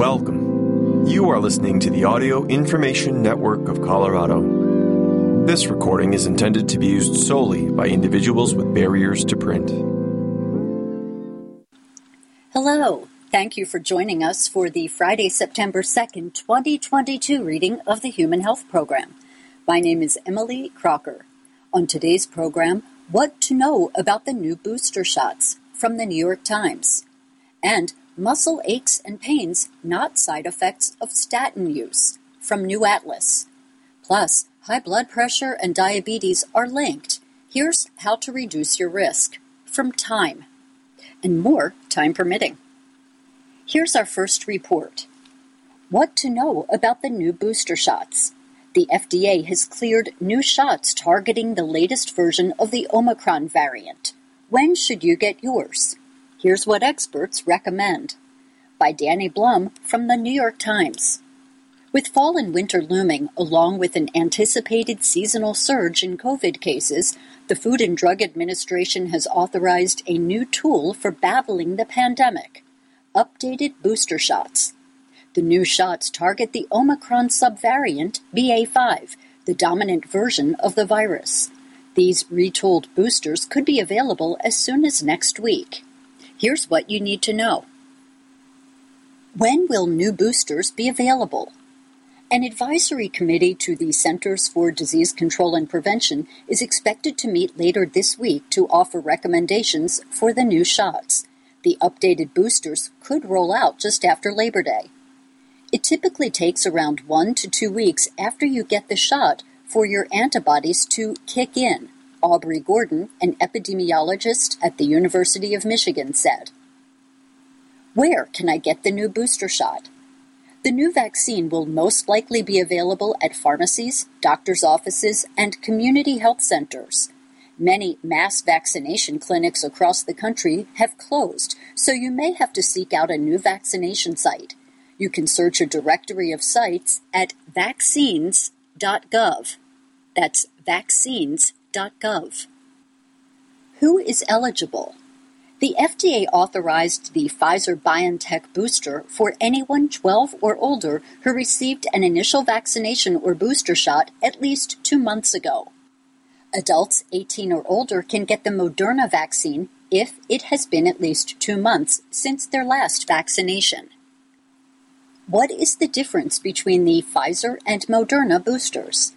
Welcome. You are listening to the Audio Information Network of Colorado. This recording is intended to be used solely by individuals with barriers to print. Hello. Thank you for joining us for the Friday, September 2nd, 2022 reading of the Human Health Program. My name is Emily Crocker. On today's program, what to know about the new booster shots from the New York Times, and muscle aches and pains not side effects of statin use from New Atlas. Plus, high blood pressure and diabetes are linked. Here's how to reduce your risk from Time, and more time permitting. Here's our first report. What to know about the new booster shots. The FDA has cleared new shots targeting the latest version of the Omicron variant. When should you get yours? Here's what experts recommend. By Dani Blum from the New York Times. With fall and winter looming, along with an anticipated seasonal surge in COVID cases, the Food and Drug Administration has authorized a new tool for battling the pandemic updated booster shots. The new shots target the Omicron subvariant BA5, the dominant version of the virus. These retooled boosters could be available as soon as next week. Here's what you need to know. When will new boosters be available? An advisory committee to the Centers for Disease Control and Prevention is expected to meet later this week to offer recommendations for the new shots. The updated boosters could roll out just after Labor Day. It typically takes around one to two weeks after you get the shot for your antibodies to kick in, Aubree Gordon, an epidemiologist at the University of Michigan, said. Where can I get the new booster shot? The new vaccine will most likely be available at pharmacies, doctors' offices, and community health centers. Many mass vaccination clinics across the country have closed, so you may have to seek out a new vaccination site. You can search a directory of sites at vaccines.gov. That's Who is eligible? The FDA authorized the Pfizer BioNTech booster for anyone 12 or older who received an initial vaccination or booster shot at least two months ago. Adults 18 or older can get the Moderna vaccine if it has been at least two months since their last vaccination. What is the difference between the Pfizer and Moderna boosters?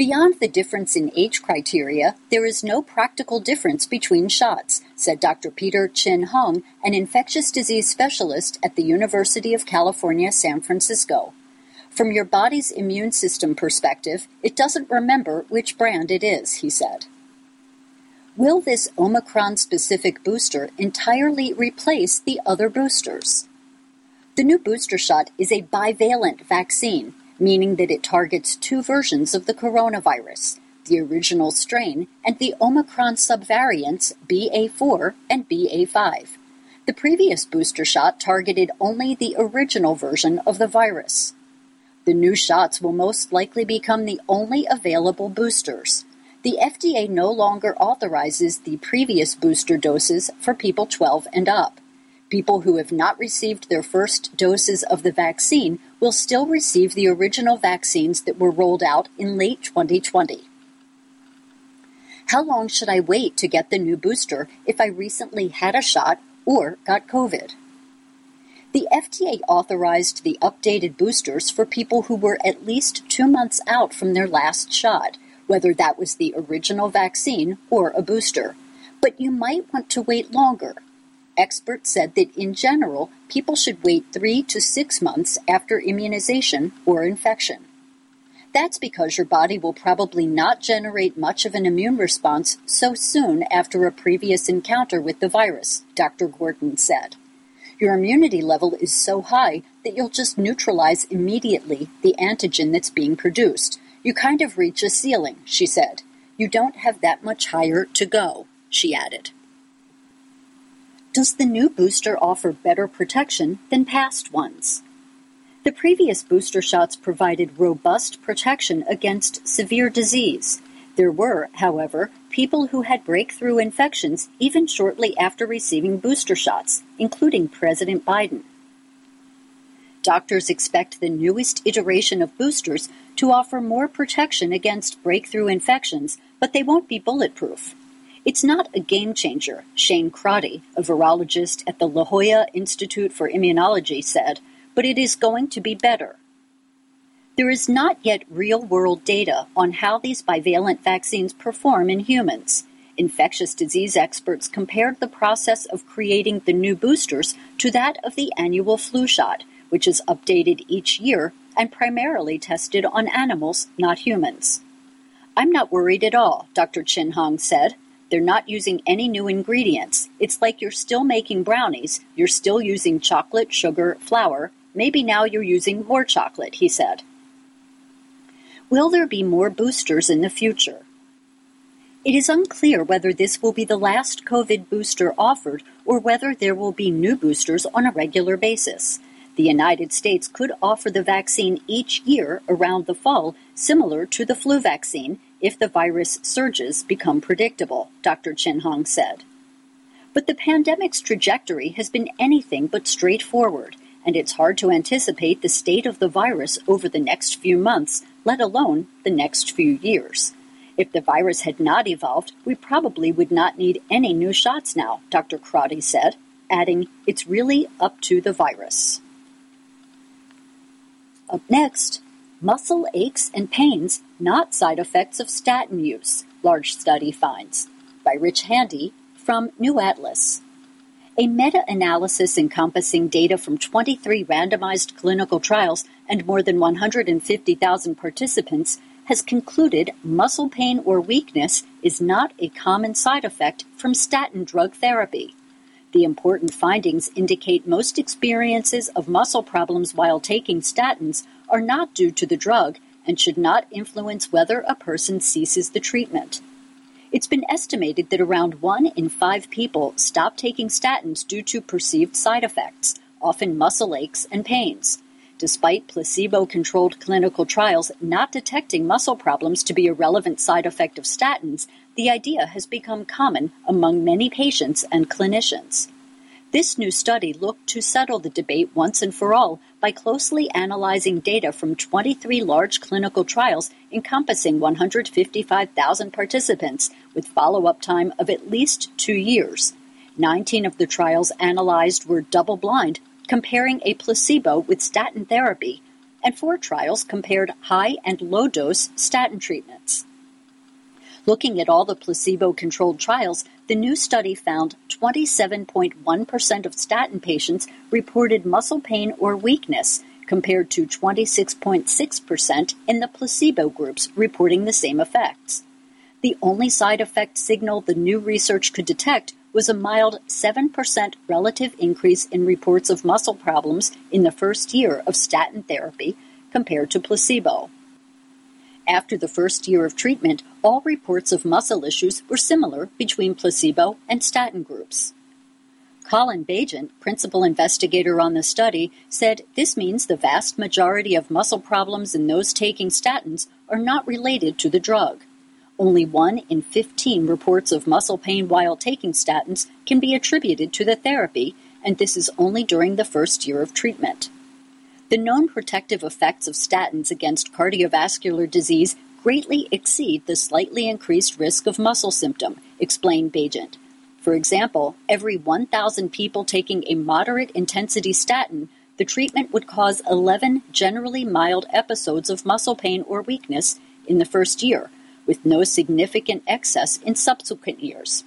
Beyond the difference in age criteria, there is no practical difference between shots, said Dr. Peter Chin Hong, an infectious disease specialist at the University of California, San Francisco. From your body's immune system perspective, it doesn't remember which brand it is, he said. Will this Omicron specific booster entirely replace the other boosters? The new booster shot is a bivalent vaccine, meaning that it targets two versions of the coronavirus the original strain and the Omicron subvariants BA4 and BA5. The previous booster shot targeted only the original version of the virus. The new shots will most likely become the only available boosters. The FDA no longer authorizes the previous booster doses for people 12 and up. People who have not received their first doses of the vaccine will still receive the original vaccines that were rolled out in late 2020. How long should I wait to get the new booster if I recently had a shot or got COVID? The FDA authorized the updated boosters for people who were at least two months out from their last shot, whether that was the original vaccine or a booster. But you might want to wait longer Experts said that in general, people should wait three to six months after immunization or infection. That's because your body will probably not generate much of an immune response so soon after a previous encounter with the virus, Dr. Gordon said. Your immunity level is so high that you'll just neutralize immediately the antigen that's being produced. You kind of reach a ceiling, she said. You don't have that much higher to go, she added. Does the new booster offer better protection than past ones? The previous booster shots provided robust protection against severe disease. There were, however, people who had breakthrough infections even shortly after receiving booster shots, including President Biden. Doctors expect the newest iteration of boosters to offer more protection against breakthrough infections, but they won't be bulletproof. It's not a game changer, Shane Crotty, a virologist at the La Jolla Institute for Immunology, said, but it is going to be better. There is not yet real world data on how these bivalent vaccines perform in humans. Infectious disease experts compared the process of creating the new boosters to that of the annual flu shot, which is updated each year and primarily tested on animals, not humans. I'm not worried at all, Dr. Chin Hong said. They're not using any new ingredients. It's like you're still making brownies, you're still using chocolate, sugar, flour. Maybe now you're using more chocolate, he said. Will there be more boosters in the future? It is unclear whether this will be the last COVID booster offered or whether there will be new boosters on a regular basis. The United States could offer the vaccine each year around the fall, similar to the flu vaccine, if the virus surges become predictable, Dr. Chin Hong said. But the pandemic's trajectory has been anything but straightforward, and it's hard to anticipate the state of the virus over the next few months, let alone the next few years. If the virus had not evolved, we probably would not need any new shots now, Dr. Crotty said, adding, It's really up to the virus. Up next, muscle aches and pains, not side effects of statin use, large study finds, by Rich Haridy from New Atlas. A meta analysis encompassing data from 23 randomized clinical trials and more than 150,000 participants has concluded muscle pain or weakness is not a common side effect from statin drug therapy. The important findings indicate most experiences of muscle problems while taking statins are not due to the drug and should not influence whether a person ceases the treatment. It's been estimated that around one in five people stop taking statins due to perceived side effects, often muscle aches and pains. Despite placebo controlled clinical trials not detecting muscle problems to be a relevant side effect of statins, the idea has become common among many patients and clinicians. This new study looked to settle the debate once and for all by closely analyzing data from 23 large clinical trials encompassing 155,000 participants with follow up time of at least two years. 19 of the trials analyzed were double blind comparing a placebo with statin therapy, and four trials compared high and low dose statin treatments. Looking at all the placebo controlled trials, the new study found 27.1% of statin patients reported muscle pain or weakness, compared to 26.6% in the placebo groups reporting the same effects. The only side effect signal the new research could detect was a mild 7% relative increase in reports of muscle problems in the first year of statin therapy compared to placebo. After the first year of treatment, all reports of muscle issues were similar between placebo and statin groups. Colin Baigent, principal investigator on the study, said this means the vast majority of muscle problems in those taking statins are not related to the drug. Only 1 in 15 reports of muscle pain while taking statins can be attributed to the therapy, and this is only during the first year of treatment. The known protective effects of statins against cardiovascular disease greatly exceed the slightly increased risk of muscle symptom, explained Baigent. For example, every 1,000 people taking a moderate intensity statin, the treatment would cause 11 generally mild episodes of muscle pain or weakness in the first year, with no significant excess in subsequent years.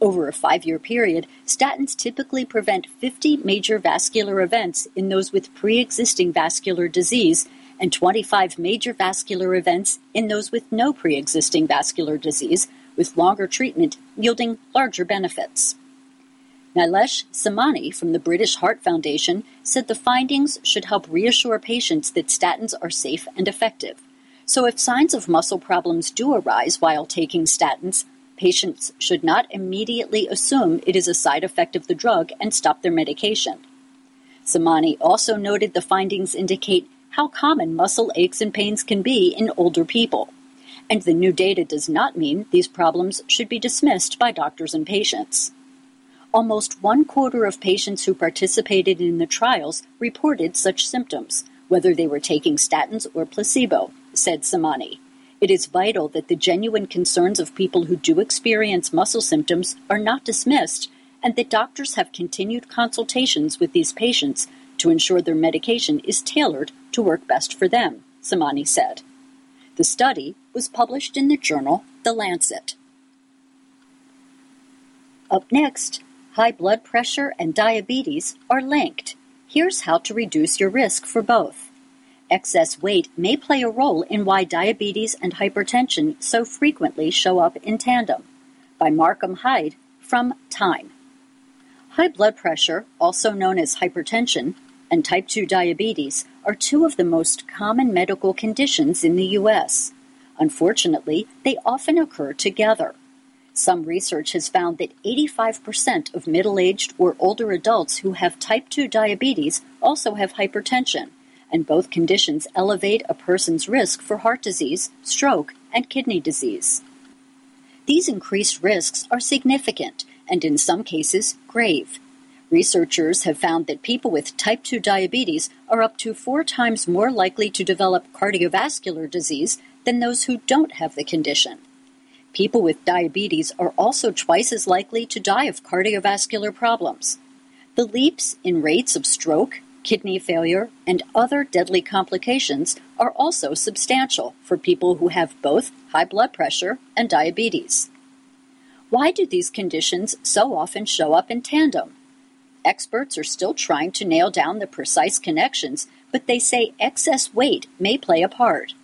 Over a five year period, statins typically prevent 50 major vascular events in those with pre existing vascular disease and 25 major vascular events in those with no pre existing vascular disease, with longer treatment yielding larger benefits. Nilesh Samani from the British Heart Foundation said the findings should help reassure patients that statins are safe and effective. So, if signs of muscle problems do arise while taking statins, patients should not immediately assume it is a side effect of the drug and stop their medication. Samani also noted the findings indicate how common muscle aches and pains can be in older people. And the new data does not mean these problems should be dismissed by doctors and patients. Almost one quarter of patients who participated in the trials reported such symptoms, whether they were taking statins or placebo, said Samani. It is vital that the genuine concerns of people who do experience muscle symptoms are not dismissed and that doctors have continued consultations with these patients to ensure their medication is tailored to work best for them, Samani said. The study was published in the journal The Lancet. Up next, high blood pressure and diabetes are linked. Here's how to reduce your risk for both. Excess weight may play a role in why diabetes and hypertension so frequently show up in tandem. By Markham Heid from Time. High blood pressure, also known as hypertension, and type 2 diabetes are two of the most common medical conditions in the U.S. Unfortunately, they often occur together. Some research has found that 85% of middle aged or older adults who have type 2 diabetes also have hypertension, and both conditions elevate a person's risk for heart disease, stroke, and kidney disease. These increased risks are significant and, in some cases, grave. Researchers have found that people with type 2 diabetes are up to four times more likely to develop cardiovascular disease than those who don't have the condition. People with diabetes are also twice as likely to die of cardiovascular problems. The leaps in rates of stroke, kidney failure, and other deadly complications are also substantial for people who have both high blood pressure and diabetes. Why do these conditions so often show up in tandem? Experts are still trying to nail down the precise connections, but they say excess weight may play a part.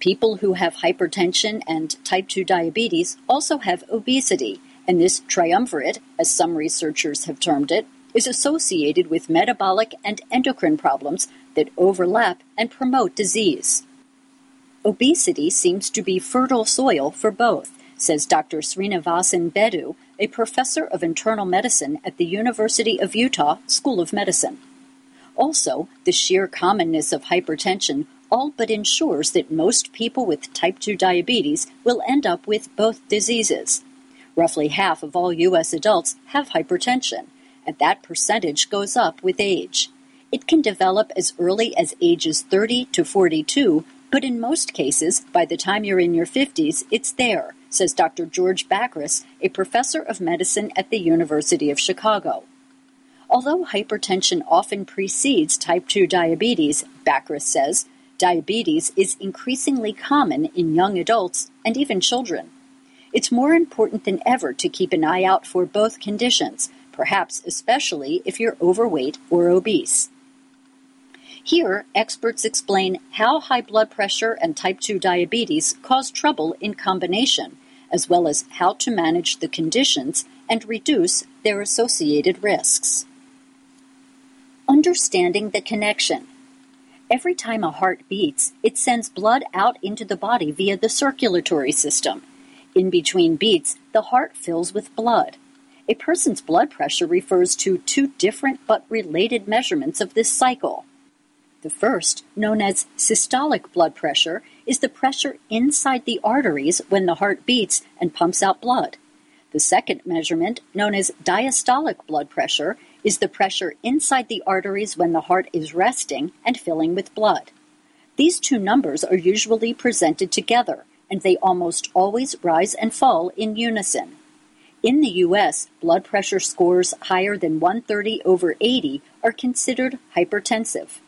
People who have hypertension and type 2 diabetes also have obesity, and this triumvirate, as some researchers have termed it, is associated with metabolic and endocrine problems that overlap and promote disease. Obesity seems to be fertile soil for both, says Dr. Srinivasan Beddhu, a professor of internal medicine at the University of Utah School of Medicine. Also, the sheer commonness of hypertension all but ensures that most people with type 2 diabetes will end up with both diseases. Roughly half of all U.S. adults have hypertension, and that percentage goes up with age. It can develop as early as ages 30 to 42, but in most cases, by the time you're in your 50s, it's there says Dr. George Bakris, a professor of medicine at the University of Chicago. Although hypertension often precedes type 2 diabetes, Bakris says, diabetes is increasingly common in young adults and even children. It's more important than ever to keep an eye out for both conditions, perhaps especially if you're overweight or obese. Here, experts explain how high blood pressure and type 2 diabetes cause trouble in combination as well as how to manage the conditions and reduce their associated risks. Understanding the connection. Every time a heart beats, it sends blood out into the body via the circulatory system. In between beats, the heart fills with blood. A person's blood pressure refers to two different but related measurements of this cycle. The first, known as systolic blood pressure, is the pressure inside the arteries when the heart beats and pumps out blood. The second measurement, known as diastolic blood pressure, is the pressure inside the arteries when the heart is resting and filling with blood. These two numbers are usually presented together, and they almost always rise and fall in unison. In the US, blood pressure scores higher than 130 over 80 are considered hypertensive.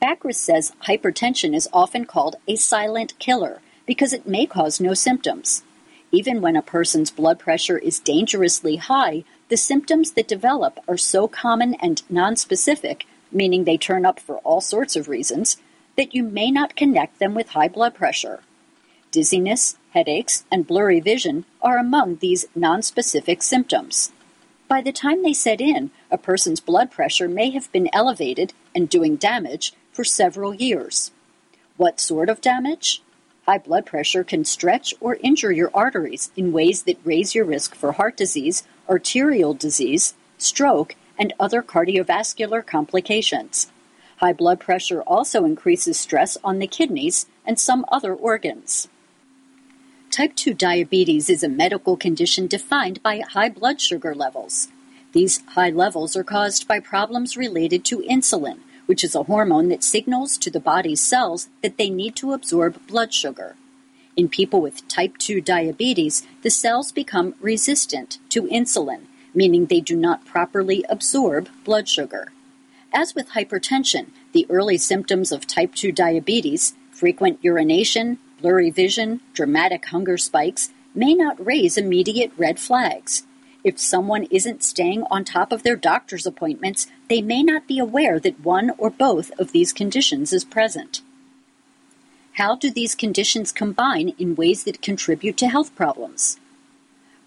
Bakris says hypertension is often called a silent killer because it may cause no symptoms. Even when a person's blood pressure is dangerously high, the symptoms that develop are so common and nonspecific, meaning they turn up for all sorts of reasons, that you may not connect them with high blood pressure. Dizziness, headaches, and blurry vision are among these nonspecific symptoms. By the time they set in, a person's blood pressure may have been elevated and doing damage for several years. What sort of damage? High blood pressure can stretch or injure your arteries in ways that raise your risk for heart disease, arterial disease, stroke, and other cardiovascular complications. High blood pressure also increases stress on the kidneys and some other organs. Type 2 diabetes is a medical condition defined by high blood sugar levels. These high levels are caused by problems related to insulin, which is a hormone that signals to the body's cells that they need to absorb blood sugar. In people with type 2 diabetes, the cells become resistant to insulin, meaning they do not properly absorb blood sugar. As with hypertension, the early symptoms of type 2 diabetes, frequent urination, blurry vision, dramatic hunger spikes, may not raise immediate red flags. If someone isn't staying on top of their doctor's appointments, they may not be aware that one or both of these conditions is present. How do these conditions combine in ways that contribute to health problems?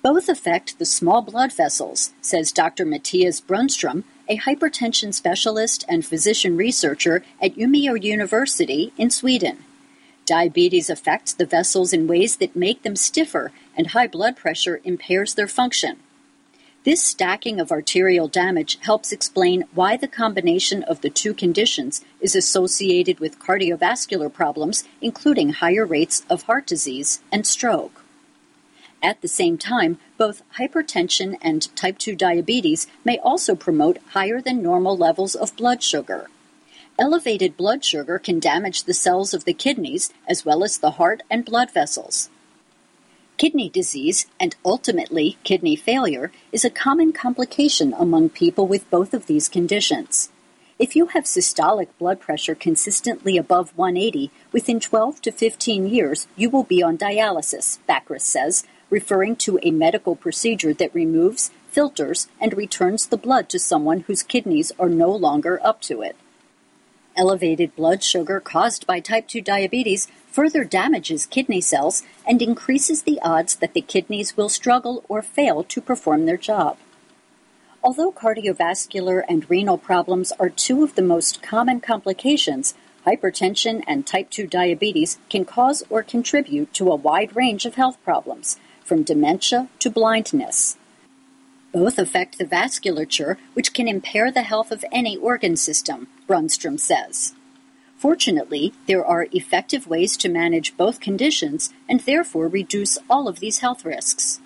Both affect the small blood vessels, says Dr. Mattias Brunstrom, a hypertension specialist and physician researcher at Umeå University in Sweden. Diabetes affects the vessels in ways that make them stiffer, and high blood pressure impairs their function. This stacking of arterial damage helps explain why the combination of the two conditions is associated with cardiovascular problems, including higher rates of heart disease and stroke. At the same time, both hypertension and type 2 diabetes may also promote higher than normal levels of blood sugar. Elevated blood sugar can damage the cells of the kidneys as well as the heart and blood vessels. Kidney disease, and ultimately kidney failure, is a common complication among people with both of these conditions. If you have systolic blood pressure consistently above 180, within 12 to 15 years you will be on dialysis, Bakris says, referring to a medical procedure that removes, filters, and returns the blood to someone whose kidneys are no longer up to it. Elevated blood sugar caused by type 2 diabetes further damages kidney cells and increases the odds that the kidneys will struggle or fail to perform their job. Although cardiovascular and renal problems are two of the most common complications, hypertension and type 2 diabetes can cause or contribute to a wide range of health problems, from dementia to blindness. Both affect the vasculature, which can impair the health of any organ system, Brunstrom says. Fortunately, there are effective ways to manage both conditions and therefore reduce all of these health risks.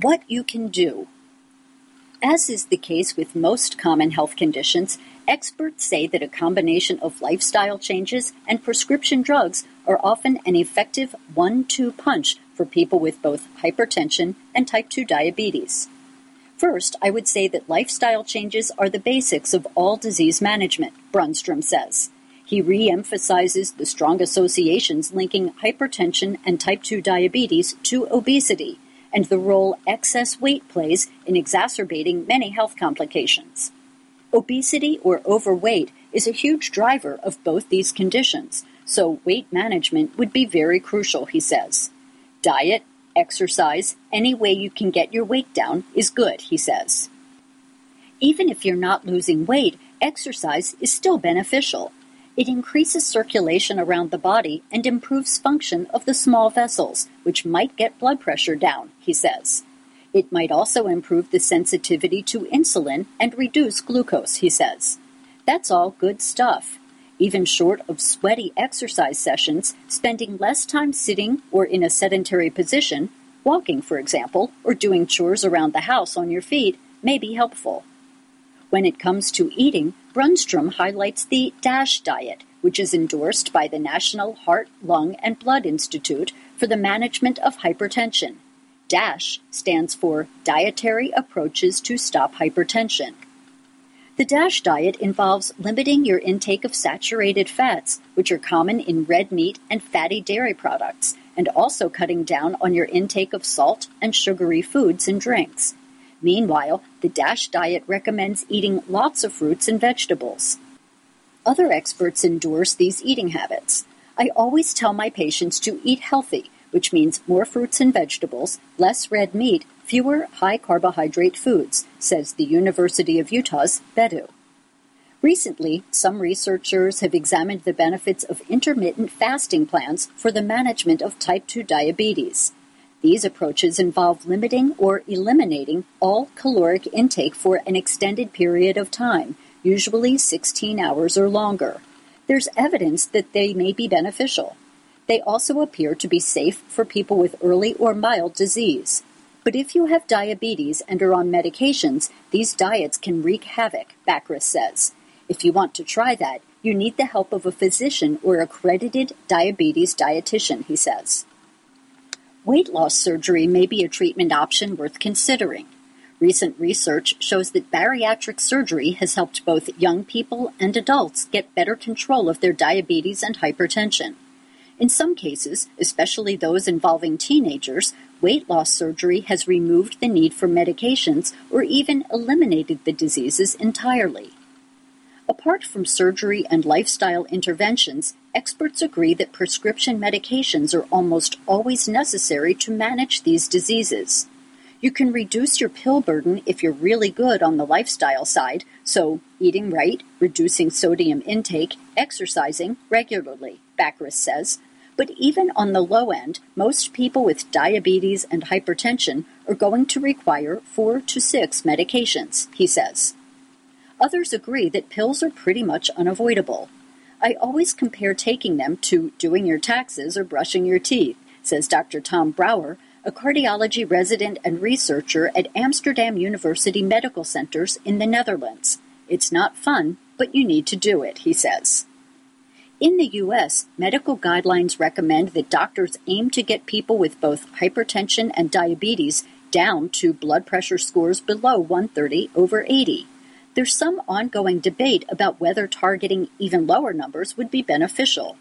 What you can do. As is the case with most common health conditions, experts say that a combination of lifestyle changes and prescription drugs are often an effective one two punch for people with both hypertension and type 2 diabetes. First, I would say that lifestyle changes are the basics of all disease management, Brunstrom says. He re emphasizes the strong associations linking hypertension and type 2 diabetes to obesity and the role excess weight plays in exacerbating many health complications. Obesity or overweight is a huge driver of both these conditions, so weight management would be very crucial, he says. Diet, exercise, any way you can get your weight down is good, he says. Even if you're not losing weight, exercise is still beneficial. It increases circulation around the body and improves function of the small vessels, which might get blood pressure down, he says. It might also improve the sensitivity to insulin and reduce glucose, he says. That's all good stuff. Even short of sweaty exercise sessions, spending less time sitting or in a sedentary position, walking, for example, or doing chores around the house on your feet, may be helpful. When it comes to eating, Brunstrom highlights the DASH diet, which is endorsed by the National Heart, Lung, and Blood Institute for the management of hypertension. DASH stands for Dietary Approaches to Stop Hypertension. The DASH diet involves limiting your intake of saturated fats, which are common in red meat and fatty dairy products, and also cutting down on your intake of salt and sugary foods and drinks. Meanwhile, the DASH diet recommends eating lots of fruits and vegetables. Other experts endorse these eating habits. I always tell my patients to eat healthy, which means more fruits and vegetables, less red meat, fewer high carbohydrate foods, says the University of Utah's Beddhu. Recently, some researchers have examined the benefits of intermittent fasting plans for the management of type 2 diabetes. These approaches involve limiting or eliminating all caloric intake for an extended period of time, usually 16 hours or longer. There's evidence that they may be beneficial. They also appear to be safe for people with early or mild disease. But if you have diabetes and are on medications, these diets can wreak havoc, Bakris says. If you want to try that, you need the help of a physician or accredited diabetes dietitian, he says. Weight loss surgery may be a treatment option worth considering. Recent research shows that bariatric surgery has helped both young people and adults get better control of their diabetes and hypertension. In some cases, especially those involving teenagers, weight loss surgery has removed the need for medications or even eliminated the diseases entirely. Apart from surgery and lifestyle interventions, experts agree that prescription medications are almost always necessary to manage these diseases. You can reduce your pill burden if you're really good on the lifestyle side, so eating right, reducing sodium intake, exercising regularly, Bakris says. But even on the low end, most people with diabetes and hypertension are going to require four to six medications, he says. Others agree that pills are pretty much unavoidable. I always compare taking them to doing your taxes or brushing your teeth, says Dr. Tom Brouwer, a cardiology resident and researcher at Amsterdam University Medical Centers in the Netherlands. It's not fun, but you need to do it, he says. In the U.S., medical guidelines recommend that doctors aim to get people with both hypertension and diabetes down to blood pressure scores below 130 over 80. There's some ongoing debate about whether targeting even lower numbers would be beneficial.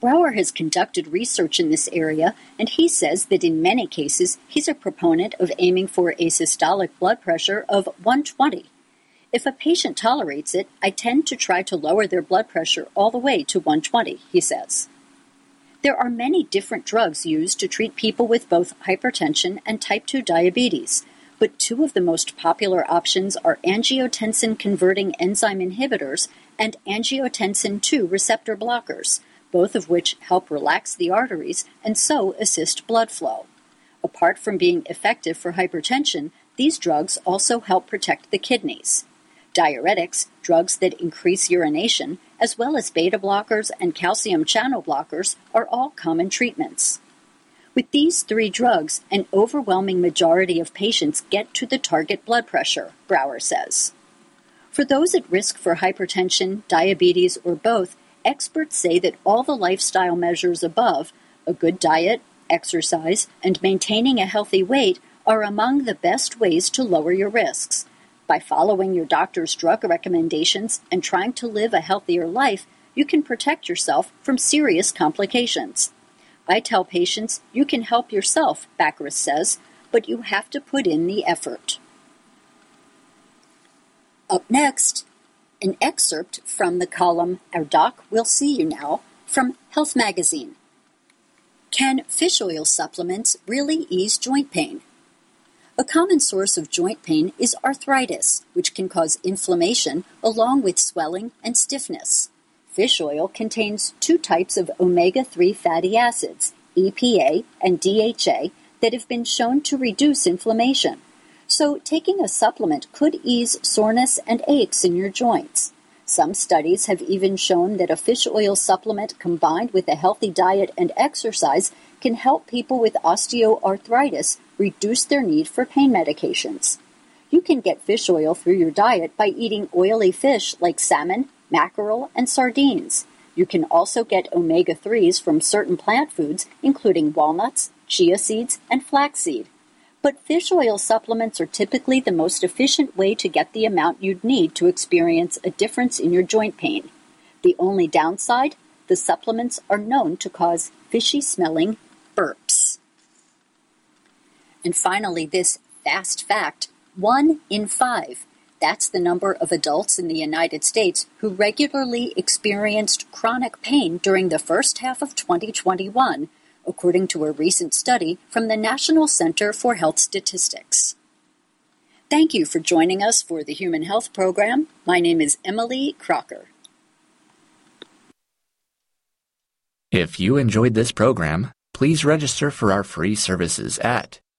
Brouwer has conducted research in this area, and he says that in many cases he's a proponent of aiming for a systolic blood pressure of 120. If a patient tolerates it, I tend to try to lower their blood pressure all the way to 120, he says. There are many different drugs used to treat people with both hypertension and type 2 diabetes, but two of the most popular options are angiotensin converting enzyme inhibitors and angiotensin II receptor blockers both of which help relax the arteries and so assist blood flow. Apart from being effective for hypertension, these drugs also help protect the kidneys. Diuretics, drugs that increase urination, as well as beta blockers and calcium channel blockers, are all common treatments. With these three drugs, an overwhelming majority of patients get to the target blood pressure, Brouwer says. For those at risk for hypertension, diabetes, or both, experts say that all the lifestyle measures above a good diet, exercise, and maintaining a healthy weight are among the best ways to lower your risks. By following your doctor's drug recommendations and trying to live a healthier life, you can protect yourself from serious complications. I tell patients you can help yourself, Bakris says, but you have to put in the effort. Up next, an excerpt from the column Our Doc Will See You Now from Health Magazine. Can fish oil supplements really ease joint pain? A common source of joint pain is arthritis, which can cause inflammation along with swelling and stiffness. Fish oil contains two types of omega 3 fatty acids, EPA and DHA, that have been shown to reduce inflammation so taking a supplement could ease soreness and aches in your joints. Some studies have even shown that a fish oil supplement combined with a healthy diet and exercise can help people with osteoarthritis reduce their need for pain medications. You can get fish oil through your diet by eating oily fish like salmon, mackerel, and sardines. You can also get omega 3s from certain plant foods, including walnuts, chia seeds, and flaxseed. But fish oil supplements are typically the most efficient way to get the amount you'd need to experience a difference in your joint pain. The only downside? The supplements are known to cause fishy smelling. And finally, this fast fact one in five. That's the number of adults in the United States who regularly experienced chronic pain during the first half of 2021 according to a recent study from the National Center for Health Statistics. Thank you for joining us for the Human Health Program. My name is Emily Crocker. If you enjoyed this program, please register for our free services at